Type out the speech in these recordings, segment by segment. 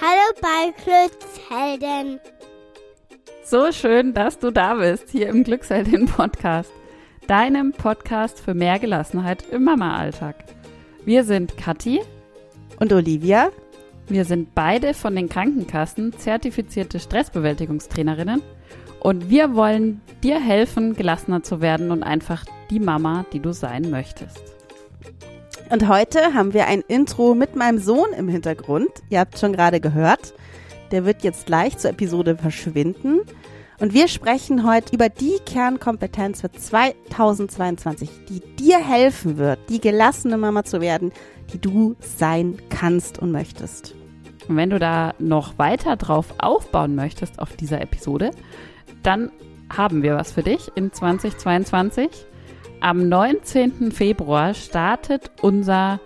Hallo bei Glückshelden. So schön, dass du da bist, hier im Glücksheldin Podcast. Deinem Podcast für mehr Gelassenheit im Mama-Alltag. Wir sind Kathi und Olivia. Wir sind beide von den Krankenkassen zertifizierte Stressbewältigungstrainerinnen und wir wollen dir helfen, gelassener zu werden und einfach die Mama, die du sein möchtest. Und heute haben wir ein Intro mit meinem Sohn im Hintergrund. Ihr habt schon gerade gehört. Der wird jetzt gleich zur Episode verschwinden. Und wir sprechen heute über die Kernkompetenz für 2022, die dir helfen wird, die gelassene Mama zu werden, die du sein kannst und möchtest. Und wenn du da noch weiter drauf aufbauen möchtest auf dieser Episode, dann haben wir was für dich in 2022. Am 19. Februar startet unser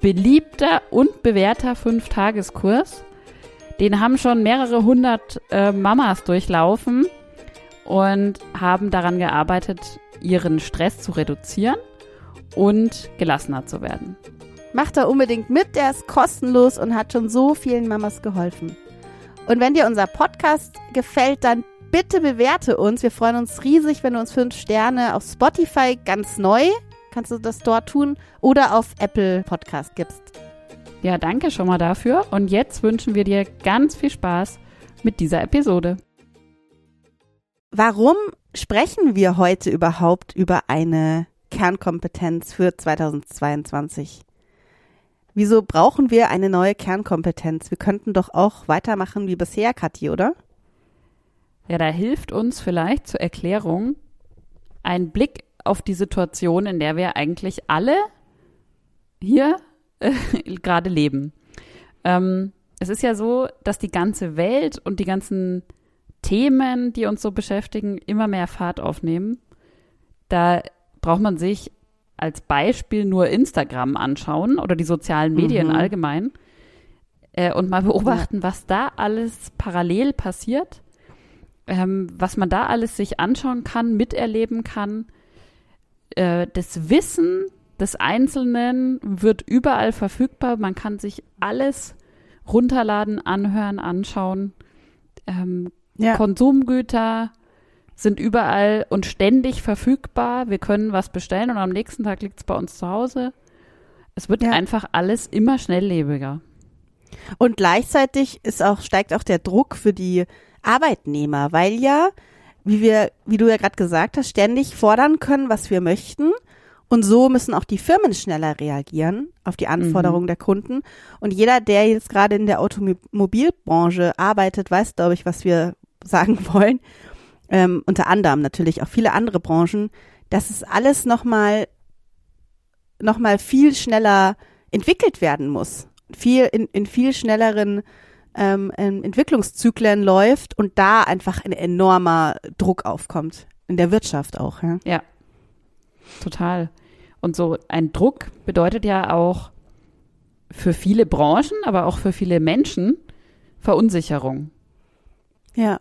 beliebter und bewährter Fünf-Tageskurs. Den haben schon mehrere hundert äh, Mamas durchlaufen und haben daran gearbeitet, ihren Stress zu reduzieren und gelassener zu werden. Macht da unbedingt mit, der ist kostenlos und hat schon so vielen Mamas geholfen. Und wenn dir unser Podcast gefällt, dann bitte bewerte uns. Wir freuen uns riesig, wenn du uns fünf Sterne auf Spotify ganz neu, kannst du das dort tun, oder auf Apple Podcast gibst. Ja, danke schon mal dafür. Und jetzt wünschen wir dir ganz viel Spaß mit dieser Episode. Warum sprechen wir heute überhaupt über eine Kernkompetenz für 2022? Wieso brauchen wir eine neue Kernkompetenz? Wir könnten doch auch weitermachen wie bisher, Kathi, oder? Ja, da hilft uns vielleicht zur Erklärung ein Blick auf die Situation, in der wir eigentlich alle hier äh, gerade leben. Ähm, es ist ja so, dass die ganze Welt und die ganzen Themen, die uns so beschäftigen, immer mehr Fahrt aufnehmen. Da braucht man sich als Beispiel nur Instagram anschauen oder die sozialen Medien mhm. allgemein äh, und mal beobachten, was da alles parallel passiert ähm, was man da alles sich anschauen kann, miterleben kann. Äh, das Wissen des Einzelnen wird überall verfügbar. Man kann sich alles runterladen, anhören, anschauen. Ähm, ja. Konsumgüter sind überall und ständig verfügbar. Wir können was bestellen und am nächsten Tag liegt es bei uns zu Hause. Es wird ja. einfach alles immer schnelllebiger. Und gleichzeitig ist auch, steigt auch der Druck für die Arbeitnehmer, weil ja, wie wir, wie du ja gerade gesagt hast, ständig fordern können, was wir möchten. Und so müssen auch die Firmen schneller reagieren auf die Anforderungen mhm. der Kunden. Und jeder, der jetzt gerade in der Automobilbranche arbeitet, weiß, glaube ich, was wir sagen wollen. Ähm, unter anderem natürlich auch viele andere Branchen, dass es alles nochmal noch mal viel schneller entwickelt werden muss. Viel in, in viel schnelleren ähm, Entwicklungszyklen läuft und da einfach ein enormer Druck aufkommt. In der Wirtschaft auch, ja. Ja, total. Und so ein Druck bedeutet ja auch für viele Branchen, aber auch für viele Menschen Verunsicherung. Ja.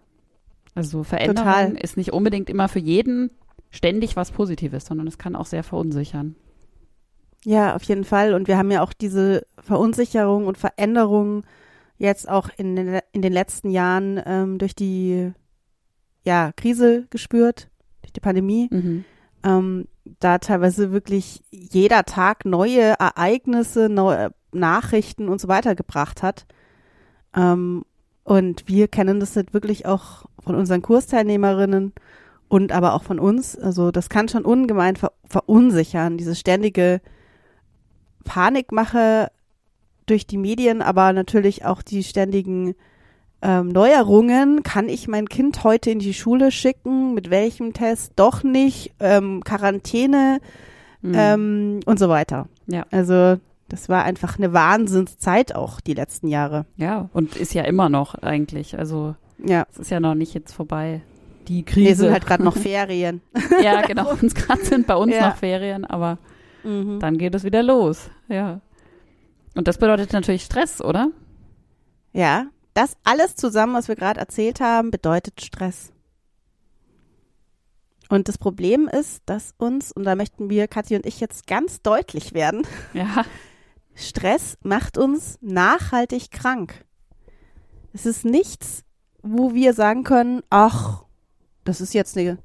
Also Veränderung total. ist nicht unbedingt immer für jeden ständig was Positives, sondern es kann auch sehr verunsichern. Ja, auf jeden Fall. Und wir haben ja auch diese Verunsicherung und Veränderung jetzt auch in den, in den letzten Jahren ähm, durch die ja, Krise gespürt, durch die Pandemie. Mhm. Ähm, da teilweise wirklich jeder Tag neue Ereignisse, neue Nachrichten und so weiter gebracht hat. Ähm, und wir kennen das halt wirklich auch von unseren Kursteilnehmerinnen und aber auch von uns. Also das kann schon ungemein ver verunsichern, diese ständige Panikmache durch die Medien, aber natürlich auch die ständigen ähm, Neuerungen. Kann ich mein Kind heute in die Schule schicken? Mit welchem Test? Doch nicht. Ähm, Quarantäne mhm. ähm, und so weiter. Ja. Also das war einfach eine Wahnsinnszeit auch die letzten Jahre. Ja, und ist ja immer noch eigentlich. Also ja. es ist ja noch nicht jetzt vorbei. Die Krise. Wir sind halt gerade noch Ferien. ja, genau. Uns gerade sind bei uns ja. noch Ferien, aber mhm. dann geht es wieder los. Ja. Und das bedeutet natürlich Stress, oder? Ja, das alles zusammen, was wir gerade erzählt haben, bedeutet Stress. Und das Problem ist, dass uns, und da möchten wir, Kathi und ich, jetzt ganz deutlich werden, ja. Stress macht uns nachhaltig krank. Es ist nichts, wo wir sagen können, ach, das ist jetzt eine,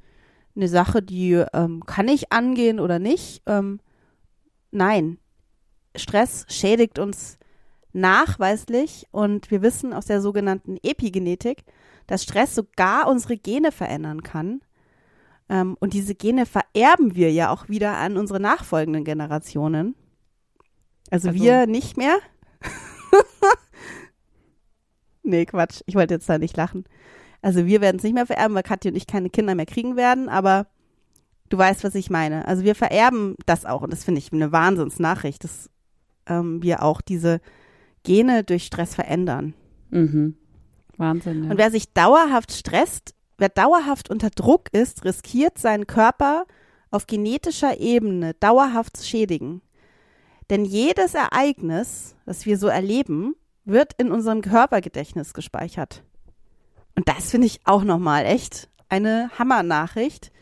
eine Sache, die ähm, kann ich angehen oder nicht. Ähm, nein, Stress schädigt uns nachweislich und wir wissen aus der sogenannten Epigenetik, dass Stress sogar unsere Gene verändern kann. Ähm, und diese Gene vererben wir ja auch wieder an unsere nachfolgenden Generationen. Also, Also- wir nicht mehr. nee, Quatsch. Ich wollte jetzt da nicht lachen. Also wir werden es nicht mehr vererben, weil Katja und ich keine Kinder mehr kriegen werden, aber du weißt, was ich meine. Also wir vererben das auch und das finde ich eine Wahnsinnsnachricht, dass ähm, wir auch diese Gene durch Stress verändern. Mhm. Wahnsinn. Ja. Und wer sich dauerhaft stresst, wer dauerhaft unter Druck ist, riskiert seinen Körper auf genetischer Ebene dauerhaft zu schädigen. Denn jedes Ereignis, das wir so erleben, wird in unserem Körpergedächtnis gespeichert. Und das finde ich auch nochmal echt eine Hammernachricht.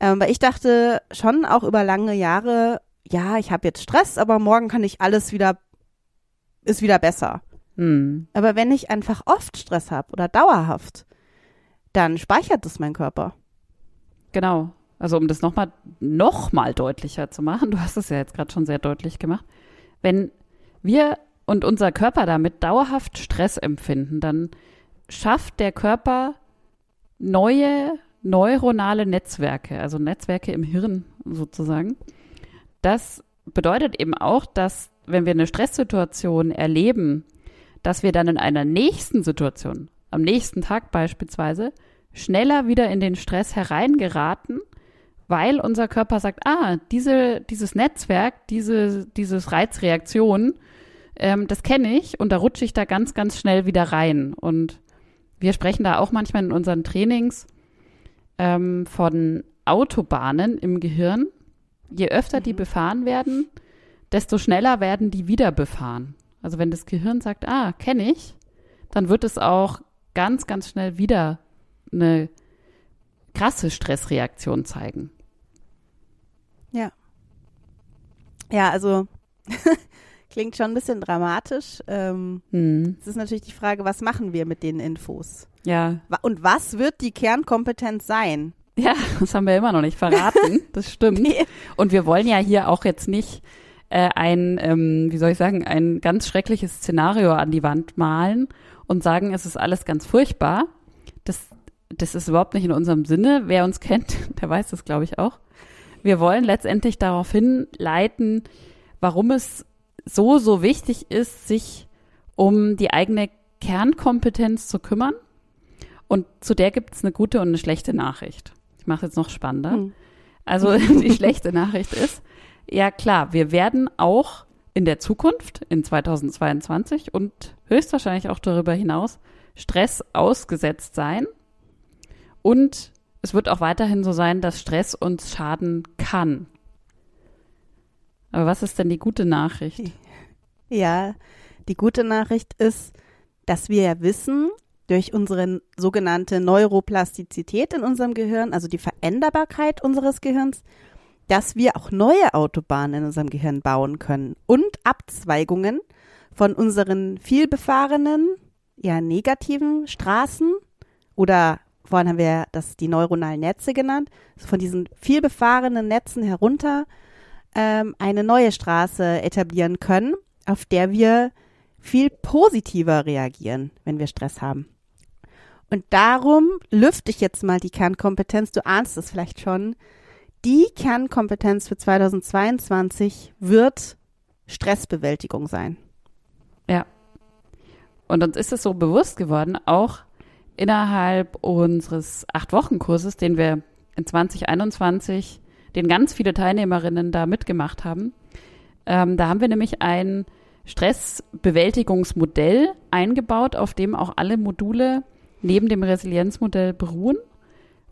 Ähm, weil ich dachte schon auch über lange Jahre, ja, ich habe jetzt Stress, aber morgen kann ich alles wieder, ist wieder besser. Hm. Aber wenn ich einfach oft Stress habe oder dauerhaft, dann speichert es mein Körper. Genau. Also um das nochmal noch mal deutlicher zu machen, du hast es ja jetzt gerade schon sehr deutlich gemacht, wenn wir und unser Körper damit dauerhaft Stress empfinden, dann schafft der Körper neue neuronale Netzwerke, also Netzwerke im Hirn sozusagen. Das bedeutet eben auch, dass wenn wir eine Stresssituation erleben, dass wir dann in einer nächsten Situation, am nächsten Tag beispielsweise, schneller wieder in den Stress hereingeraten, weil unser Körper sagt, ah, diese, dieses Netzwerk, diese, dieses Reizreaktion, ähm, das kenne ich und da rutsche ich da ganz, ganz schnell wieder rein. Und wir sprechen da auch manchmal in unseren Trainings ähm, von Autobahnen im Gehirn. Je öfter die befahren werden, desto schneller werden die wieder befahren. Also wenn das Gehirn sagt, ah, kenne ich, dann wird es auch ganz, ganz schnell wieder eine krasse Stressreaktion zeigen. Ja, also klingt schon ein bisschen dramatisch. Ähm, Hm. es ist natürlich die Frage, was machen wir mit den Infos? Ja, Und was wird die Kernkompetenz sein? Ja, das haben wir immer noch nicht verraten. Das stimmt. Nee. Und wir wollen ja hier auch jetzt nicht äh, ein, ähm, wie soll ich sagen, ein ganz schreckliches Szenario an die Wand malen und sagen, es ist alles ganz furchtbar. Das, das ist überhaupt nicht in unserem Sinne. Wer uns kennt, der weiß das, glaube ich, auch. Wir wollen letztendlich darauf hinleiten, warum es so, so wichtig ist, sich um die eigene Kernkompetenz zu kümmern. Und zu der gibt es eine gute und eine schlechte Nachricht. Ich mache es jetzt noch spannender. Hm. Also die schlechte Nachricht ist, ja klar, wir werden auch in der Zukunft, in 2022 und höchstwahrscheinlich auch darüber hinaus Stress ausgesetzt sein. Und es wird auch weiterhin so sein, dass Stress uns schaden kann. Aber was ist denn die gute Nachricht? Ja, die gute Nachricht ist, dass wir ja wissen, durch unsere sogenannte Neuroplastizität in unserem Gehirn, also die Veränderbarkeit unseres Gehirns, dass wir auch neue Autobahnen in unserem Gehirn bauen können und Abzweigungen von unseren vielbefahrenen, ja negativen Straßen oder vorhin haben wir das die neuronalen Netze genannt, von diesen vielbefahrenen Netzen herunter ähm, eine neue Straße etablieren können, auf der wir viel positiver reagieren, wenn wir Stress haben. Und darum lüfte ich jetzt mal die Kernkompetenz. Du ahnst es vielleicht schon. Die Kernkompetenz für 2022 wird Stressbewältigung sein. Ja. Und uns ist es so bewusst geworden, auch innerhalb unseres Acht-Wochen-Kurses, den wir in 2021, den ganz viele Teilnehmerinnen da mitgemacht haben. Ähm, da haben wir nämlich ein Stressbewältigungsmodell eingebaut, auf dem auch alle Module neben dem Resilienzmodell beruhen.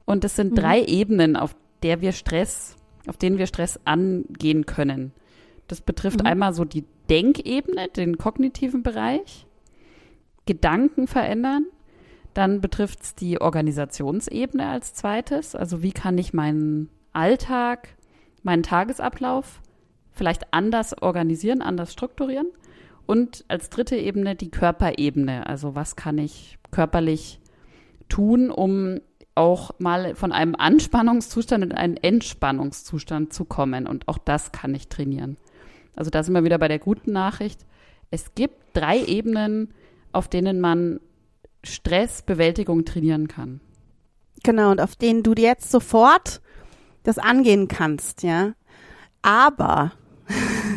Und es sind Mhm. drei Ebenen, auf der wir Stress, auf denen wir Stress angehen können. Das betrifft Mhm. einmal so die Denkebene, den kognitiven Bereich, Gedanken verändern. Dann betrifft es die Organisationsebene als zweites. Also wie kann ich meinen Alltag, meinen Tagesablauf vielleicht anders organisieren, anders strukturieren. Und als dritte Ebene die Körperebene. Also was kann ich körperlich tun, um auch mal von einem Anspannungszustand in einen Entspannungszustand zu kommen. Und auch das kann ich trainieren. Also da sind wir wieder bei der guten Nachricht. Es gibt drei Ebenen, auf denen man Stressbewältigung trainieren kann. Genau, und auf denen du jetzt sofort das angehen kannst, ja. Aber,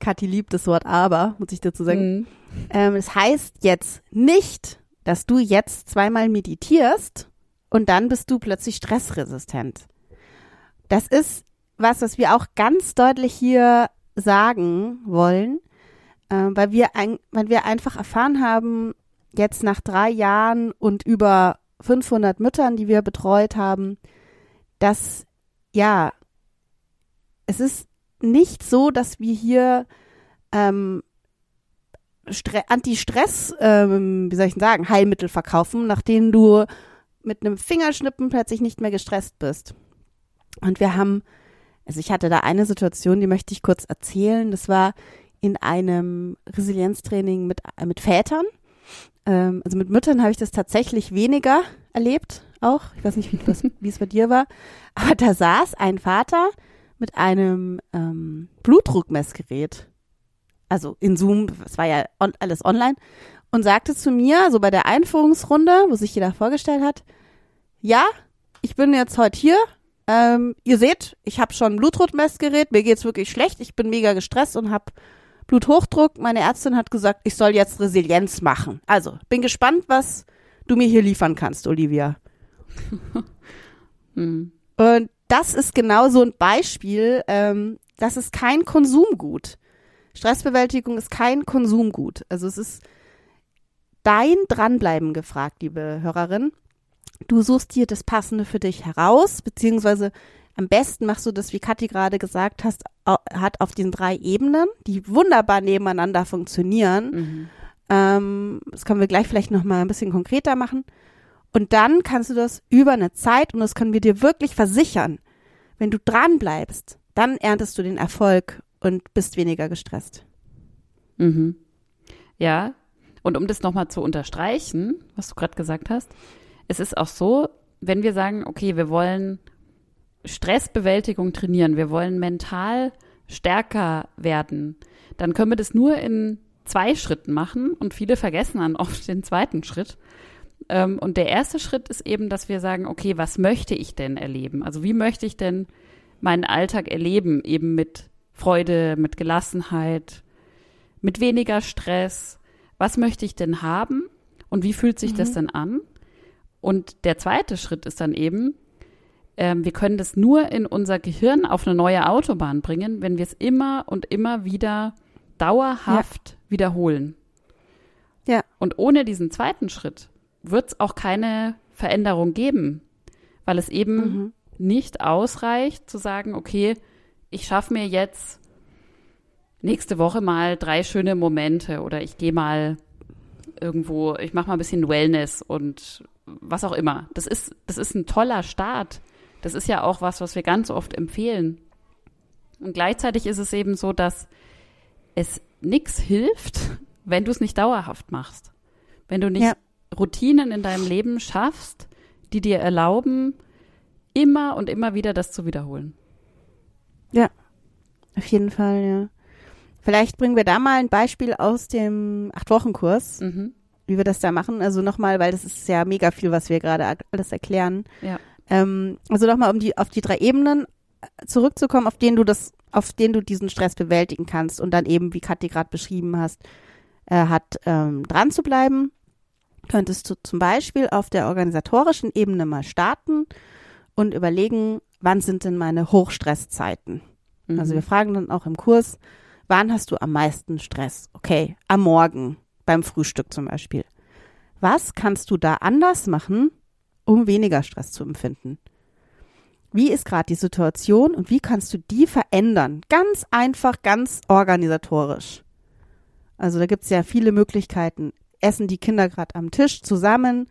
Kathi liebt das Wort aber, muss ich dazu sagen. Mhm. Ähm, es heißt jetzt nicht, dass du jetzt zweimal meditierst und dann bist du plötzlich stressresistent. Das ist was, was wir auch ganz deutlich hier sagen wollen, äh, weil wir ein, weil wir einfach erfahren haben, jetzt nach drei Jahren und über 500 Müttern, die wir betreut haben, dass ja, es ist nicht so, dass wir hier ähm, Anti-Stress, ähm, wie soll ich denn sagen, Heilmittel verkaufen, nach denen du mit einem Fingerschnippen plötzlich nicht mehr gestresst bist. Und wir haben, also ich hatte da eine Situation, die möchte ich kurz erzählen. Das war in einem Resilienztraining mit, äh, mit Vätern. Ähm, also mit Müttern habe ich das tatsächlich weniger erlebt, auch. Ich weiß nicht, wie, wie es bei dir war. Aber da saß ein Vater mit einem ähm, Blutdruckmessgerät also in Zoom, es war ja on, alles online, und sagte zu mir, so bei der Einführungsrunde, wo sich jeder vorgestellt hat, ja, ich bin jetzt heute hier. Ähm, ihr seht, ich habe schon ein Blutdruckmessgerät, mir geht's wirklich schlecht, ich bin mega gestresst und habe Bluthochdruck. Meine Ärztin hat gesagt, ich soll jetzt Resilienz machen. Also, bin gespannt, was du mir hier liefern kannst, Olivia. Hm. Und das ist genau so ein Beispiel, ähm, das ist kein Konsumgut. Stressbewältigung ist kein Konsumgut. Also es ist dein Dranbleiben gefragt, liebe Hörerin. Du suchst dir das Passende für dich heraus, beziehungsweise am besten machst du das, wie Kathi gerade gesagt hast, hat auf den drei Ebenen, die wunderbar nebeneinander funktionieren. Mhm. Ähm, das können wir gleich vielleicht noch mal ein bisschen konkreter machen. Und dann kannst du das über eine Zeit, und das können wir dir wirklich versichern, wenn du dran bleibst, dann erntest du den Erfolg und bist weniger gestresst. Mhm. Ja, und um das nochmal zu unterstreichen, was du gerade gesagt hast, es ist auch so, wenn wir sagen, okay, wir wollen Stressbewältigung trainieren, wir wollen mental stärker werden, dann können wir das nur in zwei Schritten machen und viele vergessen dann oft den zweiten Schritt. Ähm, und der erste Schritt ist eben, dass wir sagen, okay, was möchte ich denn erleben? Also wie möchte ich denn meinen Alltag erleben, eben mit Freude, mit Gelassenheit, mit weniger Stress. Was möchte ich denn haben und wie fühlt sich mhm. das denn an? Und der zweite Schritt ist dann eben, ähm, wir können das nur in unser Gehirn auf eine neue Autobahn bringen, wenn wir es immer und immer wieder dauerhaft ja. wiederholen. Ja. Und ohne diesen zweiten Schritt wird es auch keine Veränderung geben, weil es eben mhm. nicht ausreicht zu sagen, okay, ich schaffe mir jetzt nächste Woche mal drei schöne Momente oder ich gehe mal irgendwo, ich mache mal ein bisschen Wellness und was auch immer. Das ist, das ist ein toller Start. Das ist ja auch was, was wir ganz oft empfehlen. Und gleichzeitig ist es eben so, dass es nichts hilft, wenn du es nicht dauerhaft machst. Wenn du nicht ja. Routinen in deinem Leben schaffst, die dir erlauben, immer und immer wieder das zu wiederholen. Ja, auf jeden Fall, ja. Vielleicht bringen wir da mal ein Beispiel aus dem Acht-Wochen-Kurs, mhm. wie wir das da machen. Also nochmal, weil das ist ja mega viel, was wir gerade alles erklären. Ja. Ähm, also nochmal, um die, auf die drei Ebenen zurückzukommen, auf denen du das, auf denen du diesen Stress bewältigen kannst und dann eben, wie Kathi gerade beschrieben hast, äh, hat, ähm, dran zu bleiben. Könntest du zum Beispiel auf der organisatorischen Ebene mal starten und überlegen, wann sind denn meine Hochstresszeiten? Mhm. Also wir fragen dann auch im Kurs, wann hast du am meisten Stress? Okay, am Morgen, beim Frühstück zum Beispiel. Was kannst du da anders machen, um weniger Stress zu empfinden? Wie ist gerade die Situation und wie kannst du die verändern? Ganz einfach, ganz organisatorisch. Also da gibt es ja viele Möglichkeiten. Essen die Kinder gerade am Tisch zusammen?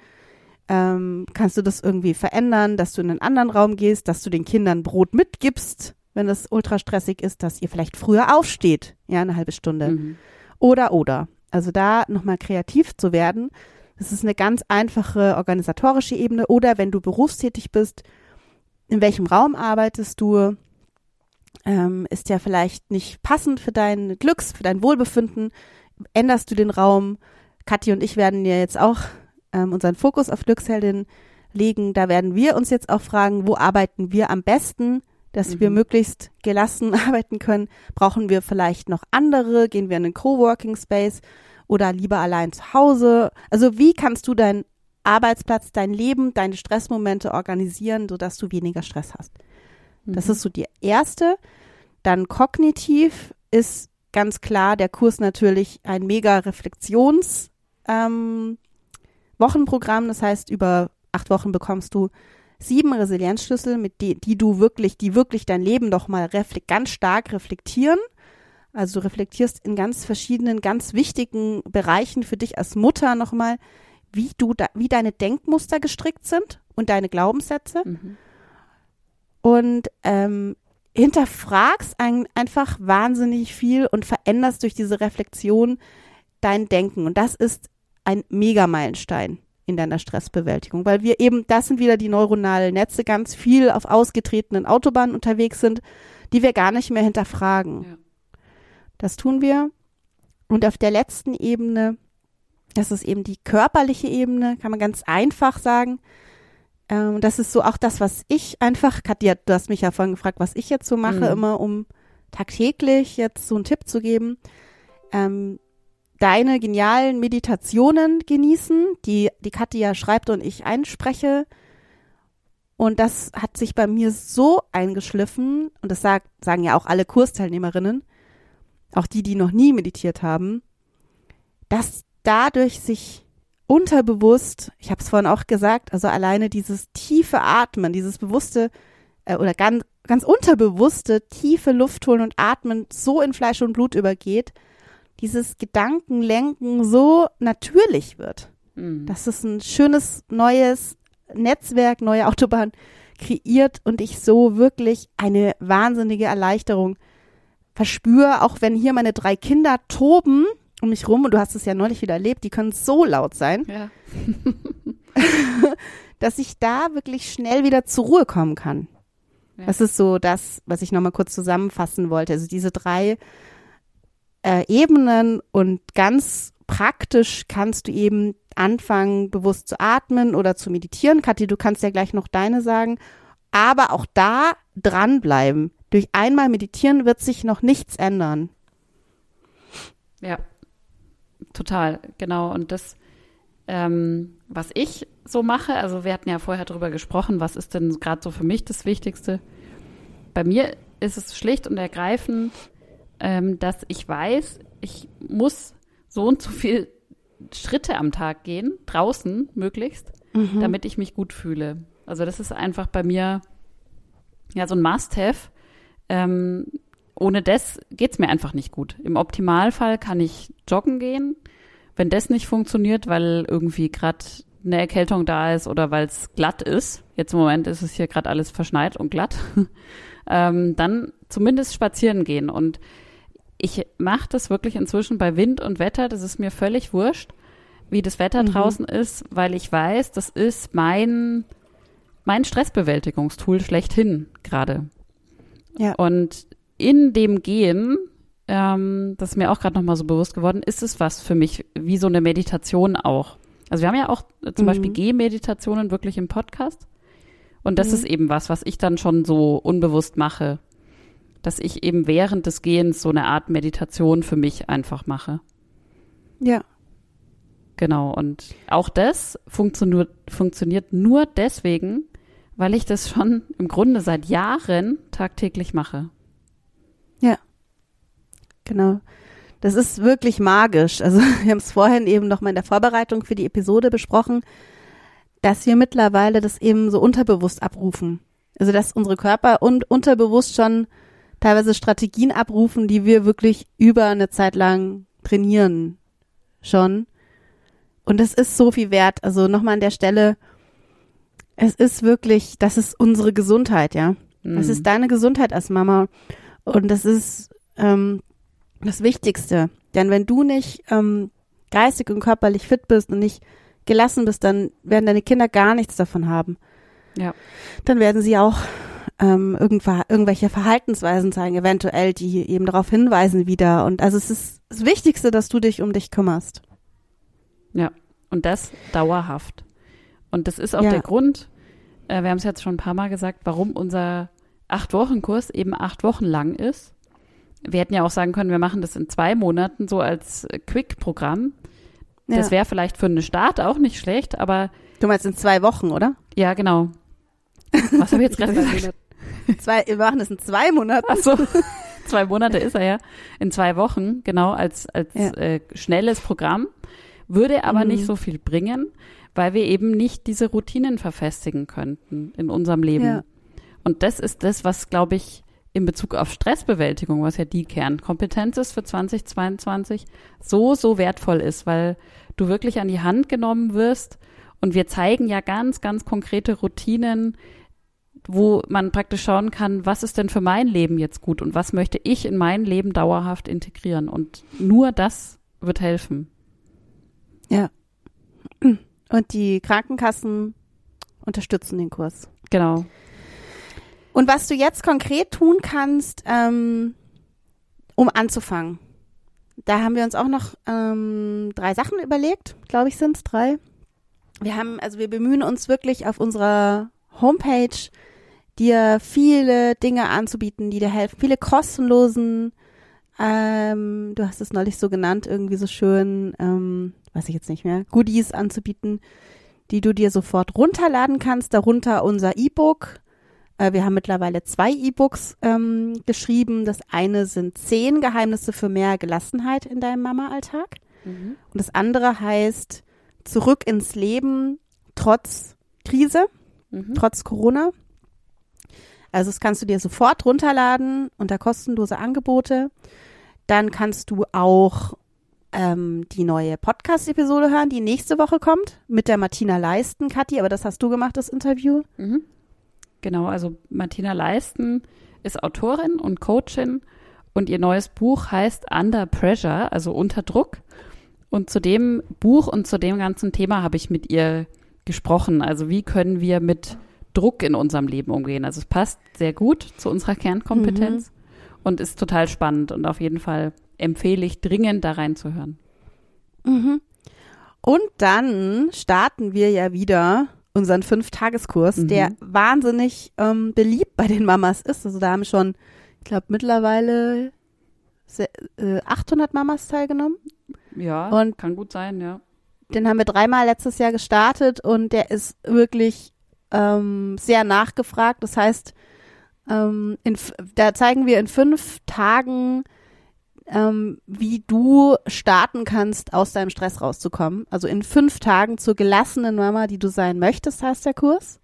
Ähm, kannst du das irgendwie verändern, dass du in einen anderen Raum gehst, dass du den Kindern Brot mitgibst, wenn das ultra stressig ist, dass ihr vielleicht früher aufsteht, ja, eine halbe Stunde. Mhm. oder oder. Also da nochmal kreativ zu werden. Das ist eine ganz einfache organisatorische Ebene. Oder wenn du berufstätig bist, in welchem Raum arbeitest du? Ähm, ist ja vielleicht nicht passend für dein Glücks, für dein Wohlbefinden. Änderst du den Raum? Kathi und ich werden ja jetzt auch ähm, unseren Fokus auf Glücksheldin legen. Da werden wir uns jetzt auch fragen, wo arbeiten wir am besten, dass mhm. wir möglichst gelassen arbeiten können. Brauchen wir vielleicht noch andere? Gehen wir in einen Coworking Space oder lieber allein zu Hause? Also wie kannst du deinen Arbeitsplatz, dein Leben, deine Stressmomente organisieren, sodass du weniger Stress hast? Mhm. Das ist so die erste. Dann kognitiv ist ganz klar der Kurs natürlich ein mega Reflexions ähm, Wochenprogramm. Das heißt, über acht Wochen bekommst du sieben Resilienzschlüssel, mit die, die du wirklich, die wirklich dein Leben nochmal ganz stark reflektieren. Also du reflektierst in ganz verschiedenen, ganz wichtigen Bereichen für dich als Mutter nochmal, wie du da, wie deine Denkmuster gestrickt sind und deine Glaubenssätze. Mhm. Und ähm, hinterfragst ein, einfach wahnsinnig viel und veränderst durch diese Reflexion dein Denken. Und das ist ein Megameilenstein in deiner Stressbewältigung, weil wir eben, das sind wieder die neuronalen Netze, ganz viel auf ausgetretenen Autobahnen unterwegs sind, die wir gar nicht mehr hinterfragen. Ja. Das tun wir. Und auf der letzten Ebene, das ist eben die körperliche Ebene, kann man ganz einfach sagen. Ähm, das ist so auch das, was ich einfach, Katja, du hast mich ja vorhin gefragt, was ich jetzt so mache, mhm. immer um tagtäglich jetzt so einen Tipp zu geben. Ähm, deine genialen Meditationen genießen, die die Katja schreibt und ich einspreche. Und das hat sich bei mir so eingeschliffen, und das sagt, sagen ja auch alle Kursteilnehmerinnen, auch die, die noch nie meditiert haben, dass dadurch sich unterbewusst, ich habe es vorhin auch gesagt, also alleine dieses tiefe Atmen, dieses bewusste äh, oder ganz, ganz unterbewusste tiefe Luft holen und atmen so in Fleisch und Blut übergeht, dieses Gedankenlenken so natürlich wird. Mhm. Dass es ein schönes neues Netzwerk, neue Autobahn kreiert und ich so wirklich eine wahnsinnige Erleichterung verspüre, auch wenn hier meine drei Kinder toben um mich rum und du hast es ja neulich wieder erlebt, die können so laut sein, ja. dass ich da wirklich schnell wieder zur Ruhe kommen kann. Ja. Das ist so das, was ich nochmal kurz zusammenfassen wollte. Also diese drei äh, Ebenen und ganz praktisch kannst du eben anfangen, bewusst zu atmen oder zu meditieren. Kathi, du kannst ja gleich noch deine sagen. Aber auch da dranbleiben. Durch einmal meditieren wird sich noch nichts ändern. Ja, total, genau. Und das, ähm, was ich so mache, also wir hatten ja vorher darüber gesprochen, was ist denn gerade so für mich das Wichtigste? Bei mir ist es schlicht und ergreifend, ähm, dass ich weiß, ich muss so und so viel Schritte am Tag gehen, draußen möglichst, mhm. damit ich mich gut fühle. Also das ist einfach bei mir ja so ein Must-Have. Ähm, ohne das geht's mir einfach nicht gut. Im Optimalfall kann ich joggen gehen. Wenn das nicht funktioniert, weil irgendwie gerade eine Erkältung da ist oder weil es glatt ist, jetzt im Moment ist es hier gerade alles verschneit und glatt, ähm, dann zumindest spazieren gehen. Und ich mache das wirklich inzwischen bei Wind und Wetter. Das ist mir völlig wurscht, wie das Wetter mhm. draußen ist, weil ich weiß, das ist mein, mein Stressbewältigungstool schlechthin gerade. Ja. Und in dem Gehen, ähm, das ist mir auch gerade nochmal so bewusst geworden, ist es was für mich, wie so eine Meditation auch. Also wir haben ja auch zum mhm. Beispiel Gehmeditationen wirklich im Podcast. Und das mhm. ist eben was, was ich dann schon so unbewusst mache dass ich eben während des Gehens so eine Art Meditation für mich einfach mache. Ja. Genau, und auch das funktioniert, funktioniert nur deswegen, weil ich das schon im Grunde seit Jahren tagtäglich mache. Ja, genau. Das ist wirklich magisch. Also wir haben es vorhin eben noch mal in der Vorbereitung für die Episode besprochen, dass wir mittlerweile das eben so unterbewusst abrufen. Also dass unsere Körper und unterbewusst schon teilweise Strategien abrufen, die wir wirklich über eine Zeit lang trainieren schon. Und es ist so viel wert. Also nochmal an der Stelle, es ist wirklich, das ist unsere Gesundheit, ja. Mhm. ist deine Gesundheit als Mama. Und das ist ähm, das Wichtigste. Denn wenn du nicht ähm, geistig und körperlich fit bist und nicht gelassen bist, dann werden deine Kinder gar nichts davon haben. Ja. Dann werden sie auch ähm, irgendwelche Verhaltensweisen zeigen, eventuell, die eben darauf hinweisen wieder. Und also es ist das Wichtigste, dass du dich um dich kümmerst. Ja, und das dauerhaft. Und das ist auch Ja. der Grund, äh, wir haben es jetzt schon ein paar Mal gesagt, warum unser Acht-Wochen-Kurs eben acht Wochen lang ist. Wir hätten ja auch sagen können, wir machen das in zwei Monaten so als Quick-Programm. Das Ja. wäre vielleicht für einen Start auch nicht schlecht, aber Du meinst in zwei Wochen, oder? ja, genau. Was habe ich jetzt gerade gesagt? Zwei, wir machen das in zwei Monaten. Ach so, zwei Monate ist er ja. In zwei Wochen, genau, als, als Ja. äh, schnelles Programm. Würde aber Mhm. nicht so viel bringen, weil wir eben nicht diese Routinen verfestigen könnten in unserem Leben. Ja. Und das ist das, was, glaube ich, in Bezug auf Stressbewältigung, was ja die Kernkompetenz ist für 2022, so, so wertvoll ist, weil du wirklich an die Hand genommen wirst und wir zeigen ja ganz, ganz konkrete Routinen, wo man praktisch schauen kann, was ist denn für mein Leben jetzt gut und was möchte ich in mein Leben dauerhaft integrieren. Und nur das wird helfen. Und die Krankenkassen unterstützen den Kurs. Genau. Und was du jetzt konkret tun kannst, ähm, um anzufangen. Da haben wir uns auch noch ähm, drei Sachen überlegt, glaube ich, sind es drei. Wir haben, also wir bemühen uns wirklich auf unserer Homepage, dir viele Dinge anzubieten, die dir helfen, viele kostenlosen, ähm, du hast es neulich so genannt, irgendwie so schön, ähm, weiß ich jetzt nicht mehr, Goodies anzubieten, die du dir sofort runterladen kannst, darunter unser E-Book, äh, wir haben mittlerweile zwei E-Books ähm, geschrieben. Das eine sind zehn Geheimnisse für mehr Gelassenheit in deinem Mama-Alltag. Und das andere heißt Zurück ins Leben trotz Krise, Mhm. trotz Corona. Also das kannst du dir sofort runterladen unter kostenlose Angebote. Dann kannst du auch ähm, die neue Podcast-Episode hören, die nächste Woche kommt, mit der Martina Leisten, Kathi, aber das hast du gemacht, das Interview. Mhm. Genau, also Martina Leisten ist Autorin und Coachin und ihr neues Buch heißt Under Pressure, also unter Druck. Und zu dem Buch und zu dem ganzen Thema habe ich mit ihr gesprochen. Also wie können wir mit Druck in unserem Leben umgehen? Also es passt sehr gut zu unserer Kernkompetenz und ist total spannend und auf jeden Fall empfehle ich dringend da reinzuhören. Mhm. Und dann starten wir ja wieder unseren Fünf-Tageskurs, Mhm. der wahnsinnig ähm, beliebt bei den Mamas ist. Also da haben schon, ich glaube, mittlerweile se- äh, 800 Mamas teilgenommen. Ja, Und- kann gut sein, ja. Den haben wir dreimal letztes Jahr gestartet und der ist wirklich ähm, sehr nachgefragt. Das heißt, ähm, in, da zeigen wir in fünf Tagen, ähm, wie du starten kannst, aus deinem Stress rauszukommen. Also in fünf Tagen zur gelassenen Mama, die du sein möchtest, heißt der Kurs.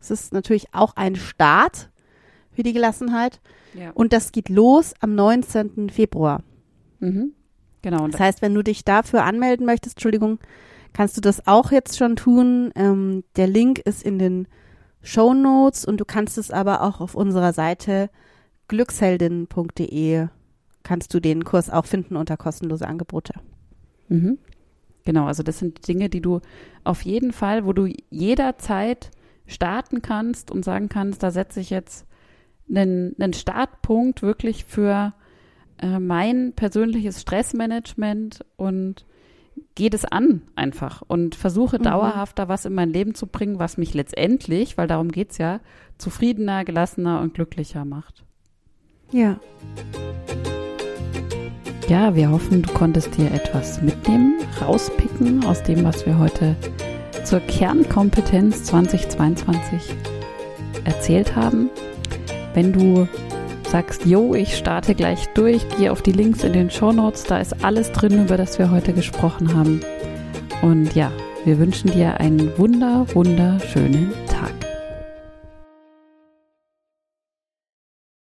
Es ist natürlich auch ein Start für die Gelassenheit. ja. Und das geht los am 19. Februar. Mhm. Genau. Das heißt, wenn du dich dafür anmelden möchtest, Entschuldigung, kannst du das auch jetzt schon tun. Ähm, der Link ist in den Show Notes und du kannst es aber auch auf unserer Seite glücksheldin.de kannst du den Kurs auch finden unter kostenlose Angebote. Mhm. Genau, also das sind Dinge, die du auf jeden Fall, wo du jederzeit starten kannst und sagen kannst, da setze ich jetzt einen, einen Startpunkt wirklich für äh, mein persönliches Stressmanagement und gehe das an einfach und versuche Mhm. dauerhaft da was in mein Leben zu bringen, was mich letztendlich, weil darum geht's ja, zufriedener, gelassener und glücklicher macht. Ja. Ja, wir hoffen, du konntest dir etwas mitnehmen, rauspicken aus dem, was wir heute zur Kernkompetenz 2022 erzählt haben. Wenn du sagst, yo, ich starte gleich durch, geh auf die Links in den Show Notes, da ist alles drin, über das wir heute gesprochen haben. Und ja, wir wünschen dir einen wunder, wunderschönen Tag.